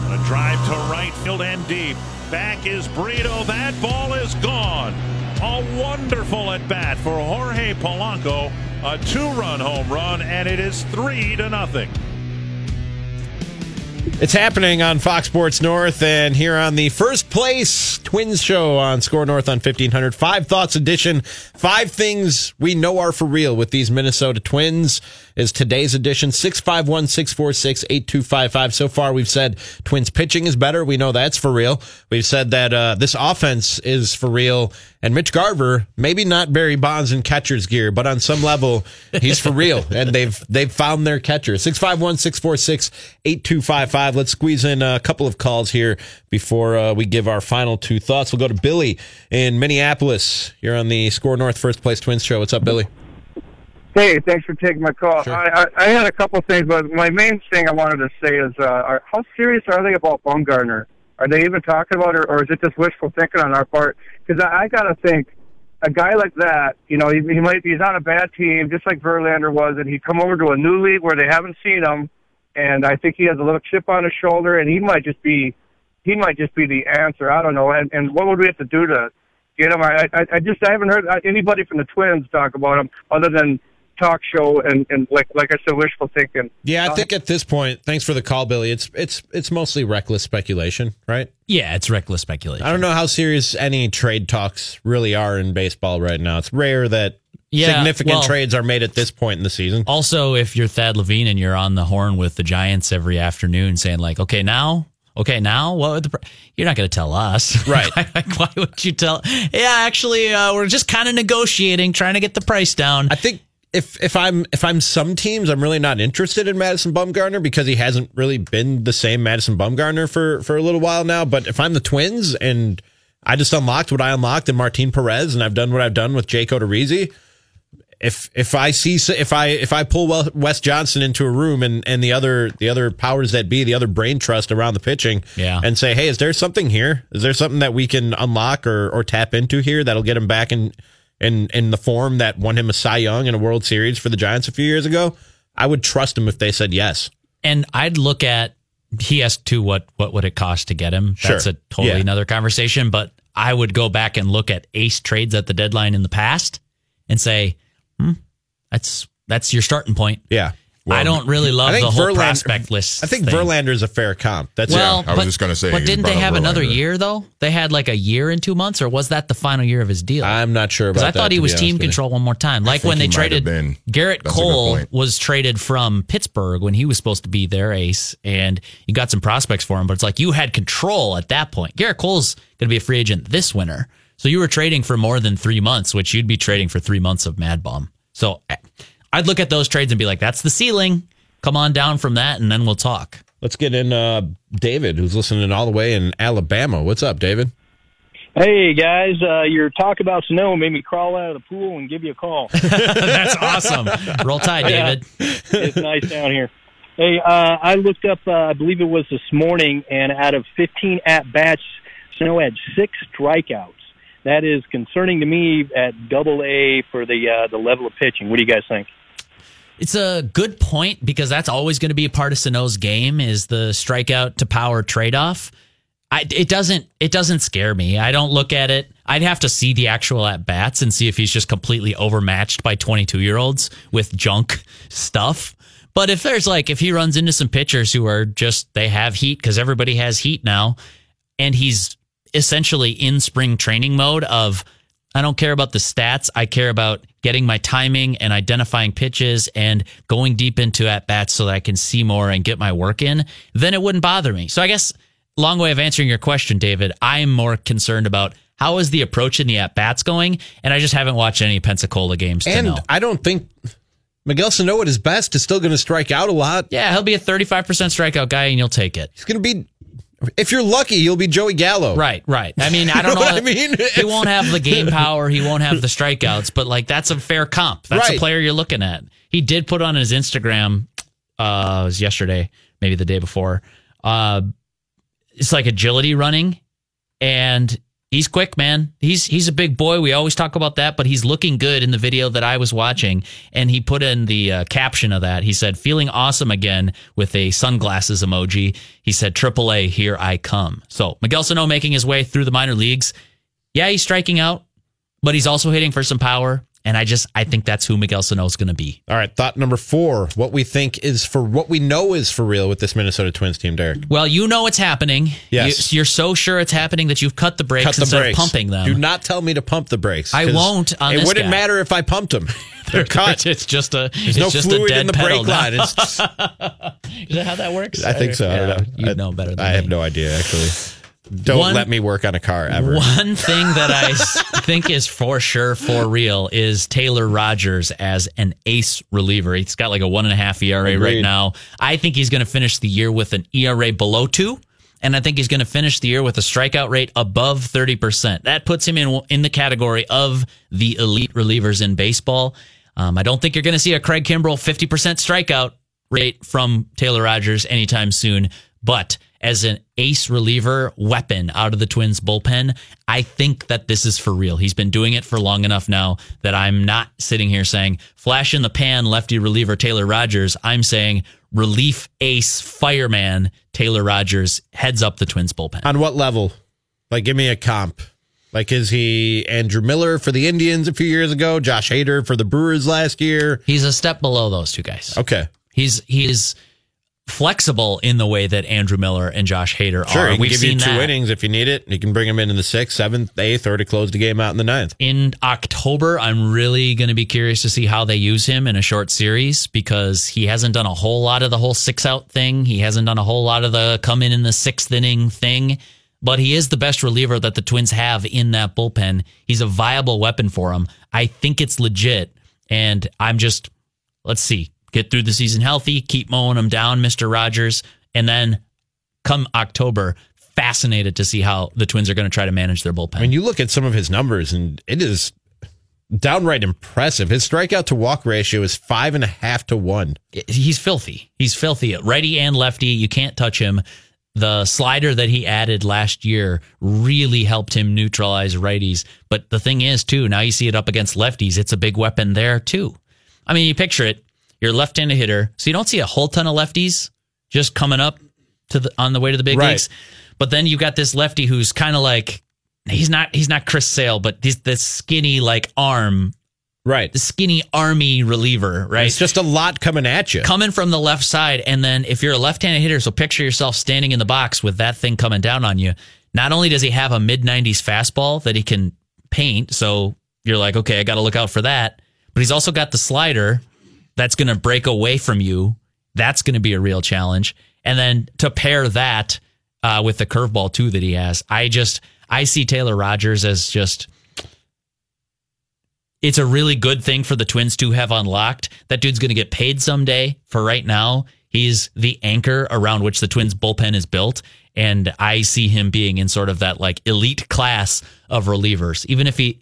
On a drive to right field and deep. Back is Brito. That ball is gone. A wonderful at bat for Jorge Polanco. A two-run home run, and it is three to nothing. It's happening on Fox Sports North and here on the first place Twins show on SKOR North on 1500. Five Thoughts Edition. Five things we know are for real with these Minnesota Twins is today's edition. 651 646 8255. So far, we've said Twins pitching is better. We know that's for real. We've said that uh, this offense is for real. And Mitch Garver, maybe not Barry Bonds in catcher's gear, but on some level, he's for real. And they've they've found their catcher. 651 646 8255. Let's squeeze in a couple of calls here before uh, we give our final two thoughts. We'll go to Billy in Minneapolis. You're on the SKOR North First Place Twins show. What's up, Billy? Hey, thanks for taking my call. Sure. I, I, I had a couple things, but my main thing I wanted to say is, uh, are, how serious are they about Bumgarner? Are they even talking about it, or is it just wishful thinking on our part? Because I, I got to think, a guy like that, you know, he, he might he's on a bad team, just like Verlander was, and he'd come over to a new league where they haven't seen him, and I think he has a little chip on his shoulder, and he might just be, he might just be the answer. I don't know. And and what would we have to do to get him? I I, I just I haven't heard anybody from the Twins talk about him other than talk show and and like like I said, wishful thinking. Yeah, I Uh, think at this point, thanks for the call, Billy. It's it's it's mostly reckless speculation, right? Yeah, it's reckless speculation. I don't know how serious any trade talks really are in baseball right now. It's rare that Yeah, significant well- trades are made at this point in the season. Also, if you're Thad Levine and you're on the horn with the Giants every afternoon saying like, okay, now, okay, now, what would the, pr-" you're not going to tell us. Right. Like, Why would you tell? Yeah, actually, uh, we're just kind of negotiating, trying to get the price down. I think if if I'm if I'm some teams, I'm really not interested in Madison Bumgarner because he hasn't really been the same Madison Bumgarner for for a little while now. But if I'm the Twins and I just unlocked what I unlocked in Martin Perez, and I've done what I've done with Jake Odorizzi. If if I see if I if I pull Wes Johnson into a room and and the other the other powers that be the other brain trust around the pitching Yeah. and say hey is there something here is there something that we can unlock or or tap into here that'll get him back in in in the form that won him a Cy Young in a World Series for the Giants a few years ago I would trust him if they said yes and I'd look at he asked too what what would it cost to get him? That's Sure. a totally Yeah. another conversation. But I would go back and look at ace trades at the deadline in the past and say, hmm, that's that's your starting point. yeah I don't really love I the whole Verlander- prospect list. I think thing. Verlander is a fair comp that's Well, I was but- just gonna say, but didn't they up have another year though? They had like a year and two months, or was that the final year of his deal? I'm not sure about that. Because I that, thought he was team control one more time. Like when they he might have traded been. Gerrit That's Cole was traded from Pittsburgh when he was supposed to be their ace, and you got some prospects for him. But it's like you had control at that point. Gerrit Cole's going to be a free agent this winter, so you were trading for more than three months, which you'd be trading for three months of MadBum. So I'd look at those trades and be like, "That's the ceiling. Come on down from that, and then we'll talk." let's get in uh, David who's listening all the way in Alabama what's up David Hey guys, uh, your talk about Sano made me crawl out of the pool and give you a call. That's awesome. Roll Tide, Yeah. David. it's nice down here. Hey, uh, I looked up, uh, I believe it was this morning, and out of 15 at bats, Sano had six strikeouts. That is concerning to me at double A for the uh, the level of pitching. What do you guys think? It's a good point because that's always going to be a part of Sano's game is the strikeout to power trade off. It doesn't it doesn't scare me. I don't look at it. I'd have to see the actual at bats and see if he's just completely overmatched by 22 year olds with junk stuff. But if there's like if he runs into some pitchers who are just they have heat because everybody has heat now, and he's essentially in spring training mode of I don't care about the stats. I care about getting my timing and identifying pitches and going deep into at bats so that I can see more and get my work in. Then it wouldn't bother me. So I guess long way of answering your question, David. I'm more concerned about how is the approach in the at bats going, and I just haven't watched any Pensacola games to and know. I don't think Miguel Sano at his best is still going to strike out a lot Yeah, he'll be a 35% strikeout guy, and you'll take it. he's going to be If you're lucky, you'll be Joey Gallo. Right, right. I mean, I don't know know. I mean? He won't have the game power. He won't have the strikeouts, but like that's a fair comp. That's Right. a player you're looking at. He did put on his Instagram, uh, it was yesterday, maybe the day before. Uh, it's like agility running, and he's quick, man. He's he's a big boy. We always talk about that, but he's looking good in the video that I was watching. And he put in the uh, caption of that. He said, "Feeling awesome again" with a sunglasses emoji. He said, "AAA, here I come." So Miguel Sano making his way through the minor leagues. Yeah, he's striking out, but he's also hitting for some power. And I just I think that's who Miguel Sano is going to be. All right, thought number four. What we think is for what we know is for real with this Minnesota Twins team, Derek. Well, you know it's happening. Yes. You, are so sure it's happening that you've cut the brakes Cut the instead brakes. of pumping them. Do not tell me to pump the brakes. I won't on it wouldn't guy. matter if I pumped them. They're cut. It's just a There's it's no just fluid a dead in the brake line. It's just- Is that how that works? I think so. I don't know. You know better than I have no idea, actually. Don't One- let me work on a car ever. One thing that I think is for sure for real is Taylor Rogers as an ace reliever. He's got like a one and a half ERA right now. I think he's going to finish the year with an ERA below two. And I think he's going to finish the year with a strikeout rate above 30%. That puts him in, in the category of the elite relievers in baseball. Um, I don't think you're going to see a Craig Kimbrel 50% strikeout rate from Taylor Rogers anytime soon. But as an ace reliever weapon out of the Twins bullpen, I think that this is for real. He's been doing it for long enough now that I'm not sitting here saying flash in the pan lefty reliever Taylor Rogers. I'm saying relief ace fireman Taylor Rogers heads up the Twins bullpen. On what level? Like, give me a comp. Like, is he Andrew Miller for the Indians a few years ago? Josh Hader for the Brewers last year? He's a step below those two guys. Okay. He's he's flexible in the way that Andrew Miller and Josh Hader Sure, are. he can We've give seen you two that. innings if you need it. You can bring him in in the sixth, seventh, eighth, or to close the game out in the ninth. in October, I'm really going to be curious to see how they use him in a short series because he hasn't done a whole lot of the whole six out thing. He hasn't done a whole lot of the come in in the sixth inning thing, but he is the best reliever that the Twins have in that bullpen. He's a viable weapon for them. I think it's legit. And I'm just, let's see, get through the season healthy, keep mowing them down, Mr. Rogers. And then come October, fascinated to see how the Twins are going to try to manage their bullpen. I mean, you look at some of his numbers, and it is downright impressive. His strikeout to walk ratio is five and a half to one. he's filthy. He's filthy. Righty and lefty, you can't touch him. The slider that he added last year really helped him neutralize righties. But the thing is, too, now you see it up against lefties. It's a big weapon there, too. I mean, you picture it. You're a left-handed hitter, so you don't see a whole ton of lefties just coming up to the on the way to the big Right. leagues. But then you got this lefty who's kind of like he's not he's not Chris Sale, but he's this skinny like arm, Right. the skinny army reliever, right? It's just a lot coming at you. coming from the left side. And then if you're a left handed hitter, so picture yourself standing in the box with that thing coming down on you. Not only does he have a mid 90s fastball that he can paint, so you're like, okay, I got to look out for that. But he's also got the slider that's going to break away from you. That's going to be a real challenge. And then to pair that uh, with the curveball too that he has, I just I see Taylor Rogers as just it's a really good thing for the Twins to have unlocked. That dude's going to get paid someday. For right now, he's the anchor around which the Twins bullpen is built. And I see him being in sort of that like elite class of relievers. Even if he,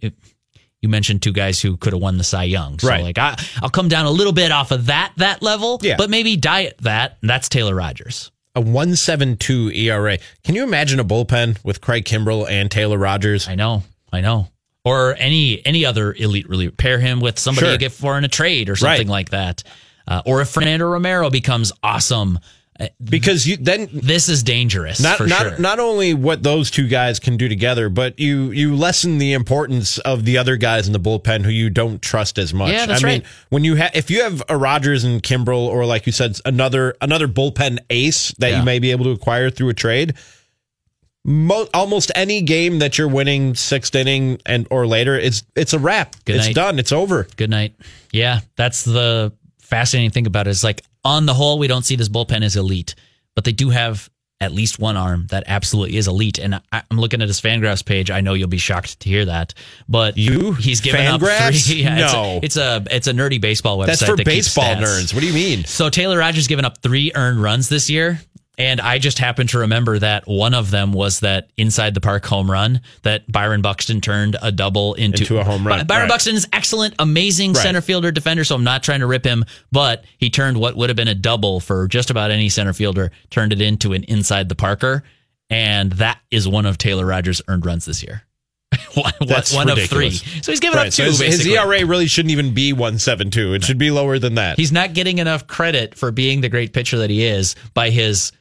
you mentioned two guys who could have won the Cy Young. So Right. like I, I'll come down a little bit off of that, that level, Yeah. but maybe diet that. And that's Taylor Rogers. A 172 ERA. Can you imagine a bullpen with Craig Kimbrel and Taylor Rogers? I know, I know. Or any any other elite reliever. Pair him with somebody Sure. you get for in a trade or something Right. like that. Uh, or if Fernando Romero becomes awesome, Because you then this is dangerous not not sure. not only what those two guys can do together, but you you lessen the importance of the other guys in the bullpen who you don't trust as much. Yeah, that's I mean, right. when you have if you have a Rogers and Kimbrel, or like you said, another another bullpen ace that Yeah. you may be able to acquire through a trade. Mo- almost any game that you're winning sixth inning and or later, it's it's a wrap. Good it's night. done. It's over. Good night. Yeah, that's the fascinating thing about it. Is like on the whole, we don't see this bullpen as elite, but they do have at least one arm that absolutely is elite. And I, I'm looking at his Fangraphs page. I know you'll be shocked to hear that, but You? he's given up Fangraphs? three. Yeah, it's a- No. it's a, it's a nerdy baseball website. That's for that baseball nerds. What do you mean? So Taylor Rogers given up three earned runs this year. And I just happen to remember that one of them was that inside the park home run that Byron Buxton turned a double into, Into a home run. Byron Right. Buxton is excellent, amazing Right. center fielder defender. So I'm not trying to rip him, but he turned what would have been a double for just about any center fielder, turned it into an inside the parker. And that is one of Taylor Rogers' earned runs this year. one That's one of three. So he's given Right, up so two, his, his basically. ERA really shouldn't even be 172. It should be lower than that. He's not getting enough credit for being the great pitcher that he is by his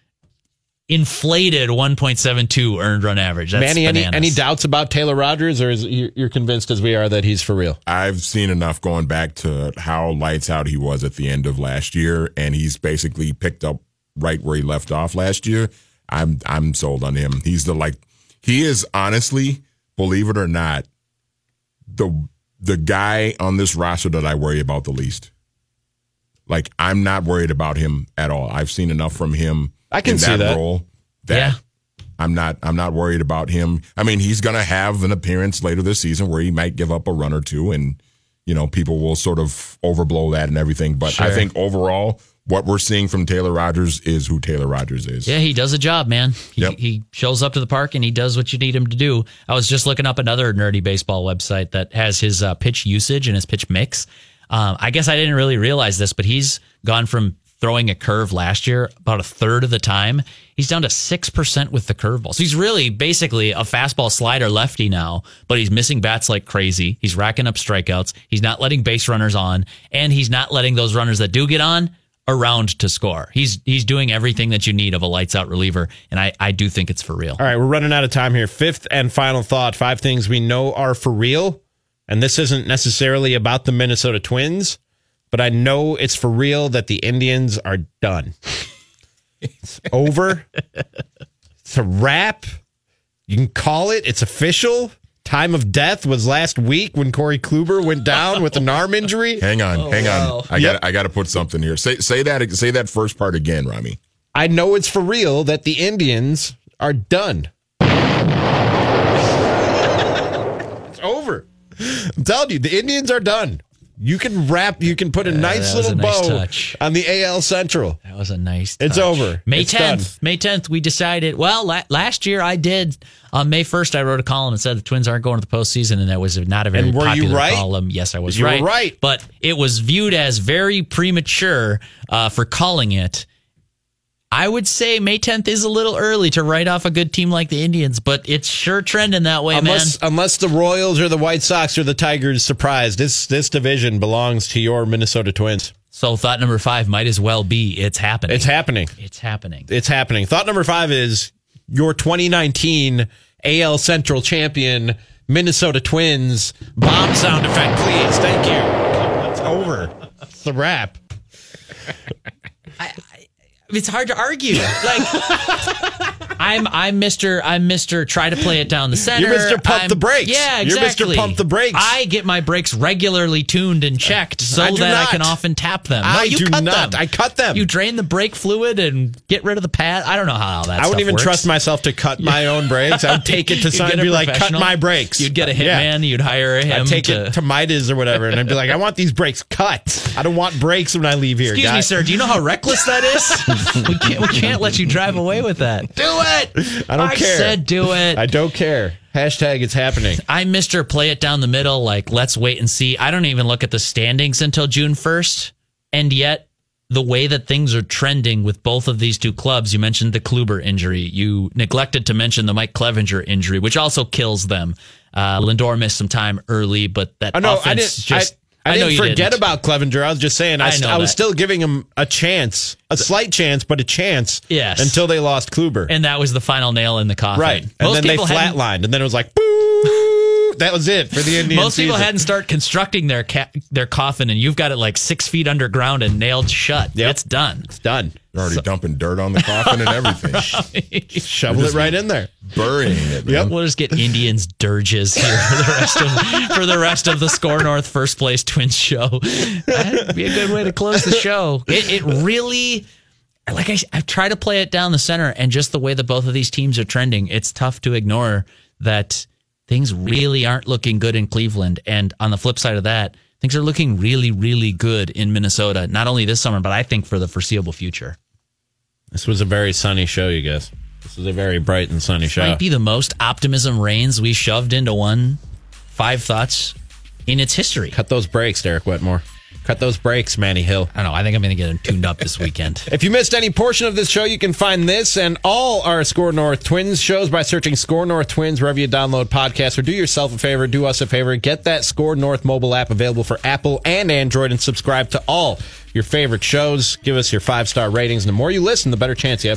inflated 1.72 earned run average. That's Manny, any, bananas. any doubts about Taylor Rogers, or is you- you're convinced as we are that he's for real? I've seen enough going back to how lights out he was at the end of last year, and he's basically picked up right where he left off last year. I'm I'm sold on him. He's the like he is honestly, believe it or not, the the guy on this roster that I worry about the least. Like I'm not worried about him at all. I've seen enough from him I can in see that. role that Yeah. I'm not I'm not worried about him. I mean, he's going to have an appearance later this season where he might give up a run or two and you know, people will sort of overblow that and everything, but I think overall what we're seeing from Taylor Rogers is who Taylor Rogers is. Yeah, he does a job, man. He, Yep. he shows up to the park and he does what you need him to do. I was just looking up another nerdy baseball website that has his uh, pitch usage and his pitch mix. Um, I guess I didn't really realize this, but he's gone from throwing a curve last year about a third of the time. He's down to 6% with the curveball. So he's really basically a fastball slider lefty now, but he's missing bats like crazy. He's racking up strikeouts. He's not letting base runners on, and he's not letting those runners that do get on around to score. He's he's doing everything that you need of a lights out reliever, and I, I do think it's for real. All right, we're running out of time here. Fifth and final thought five things we know are for real. And this isn't necessarily about the Minnesota Twins, but I know it's for real that the Indians are done. It's over. It's a wrap. You can call it. It's official. Time of death was last week when Corey Kluber went down with an arm injury. Hang on, Oh, hang wow. on. I Yep. got I got to put something here. Say say that say that first part again, Rami. I know it's for real that the Indians are done. it's over. I'm telling you, the Indians are done. You can wrap, you can put a nice little a nice bow touch. on the AL Central. That was a nice. It's over. May tenth. May tenth. We decided. Well, la- last year I did. On May first, I wrote a column and said the Twins aren't going to the postseason, and that was not a very And were you popular right? column. Yes, I was You were right. right. but it was viewed as very premature uh, for calling it. I would say May 10th is a little early to write off a good team like the Indians, but it's sure trending that way, Unless, man. unless the Royals or the White Sox or the Tigers surprise, this this division belongs to your Minnesota Twins. So thought number five might as well be it's happening. It's happening. It's happening. It's happening. Thought number five is your 2019 AL Central champion, Minnesota Twins. Bomb sound effect, please. Thank you. It's over. It's the wrap. It's hard to argue. Like I'm I'm Mr. I'm Mr. Try to play it down the center. You're Mr. Pump I'm- the brakes. Yeah, exactly. You're Mr. Pump the brakes. I get my brakes regularly tuned and checked so I that not. I can often tap them. No, I you do cut not. them. I cut them. You drain the brake fluid and get rid of the pad. I don't know how that. I wouldn't even works. trust myself to cut my own brakes. I'd take it to someone get and be like, cut my brakes. You'd get a Yeah. hitman. You'd hire a him. I'd take to, it to Midas or whatever, and I'd be like, I want these brakes cut. I don't want brakes when I leave here. Excuse guy. me, sir. Do you know how reckless that is? we can't. We can't let you drive away with that. Do it. I don't care. I said do it. I don't care. Hashtag it's happening. I'm Mr. Play it down the middle. Like, let's wait and see. I don't even look at the standings until June 1st. And yet, the way that things are trending with both of these two clubs, you mentioned the Kluber injury. You neglected to mention the Mike Clevinger injury, which also kills them. Uh, Lindor missed some time early, but that I know. offense I didn't. just. I, I, know didn't you forget didn't. about Clevinger. I was just saying. I, I st- I was still giving him a chance, a slight chance, but a chance. Yes. Until they lost Kluber. And that was the final nail in the coffin. right. And Most then they flatlined, and then it was like, boo. That was it for the Indian Most people hadn't start constructing their ca- their coffin, and you've got it like six feet underground and nailed shut. Yep. It's done. It's done. They're already dumping dirt on the coffin and everything. Shovel it right in there. Burying it. Man. We'll just get Indians dirges here for the rest of for the rest of the SKOR North first place Twins show. That'd be a good way to close the show. It, it really, like I, I try to play it down the center, and just the way that both of these teams are trending, it's tough to ignore that things really aren't looking good in Cleveland. And on the flip side of that, things are looking really, really good in Minnesota. Not only this summer, but I think for the foreseeable future. This was a very sunny show, you guys. This was a very bright and sunny show. Might be the most optimism reigns we shoved into one five thoughts in its history. Cut those brakes, Derek Wetmore. Cut those brakes, Manny Hill. I don't know. I think I'm going to get them tuned up this weekend. If you missed any portion of this show, you can find this and all our SKOR North Twins shows by searching SKOR North Twins wherever you download podcasts. Or do yourself a favor, do us a favor, get that SKOR North mobile app available for Apple and Android and subscribe to all your favorite shows. Give us your five star ratings. And the more you listen, the better chance you have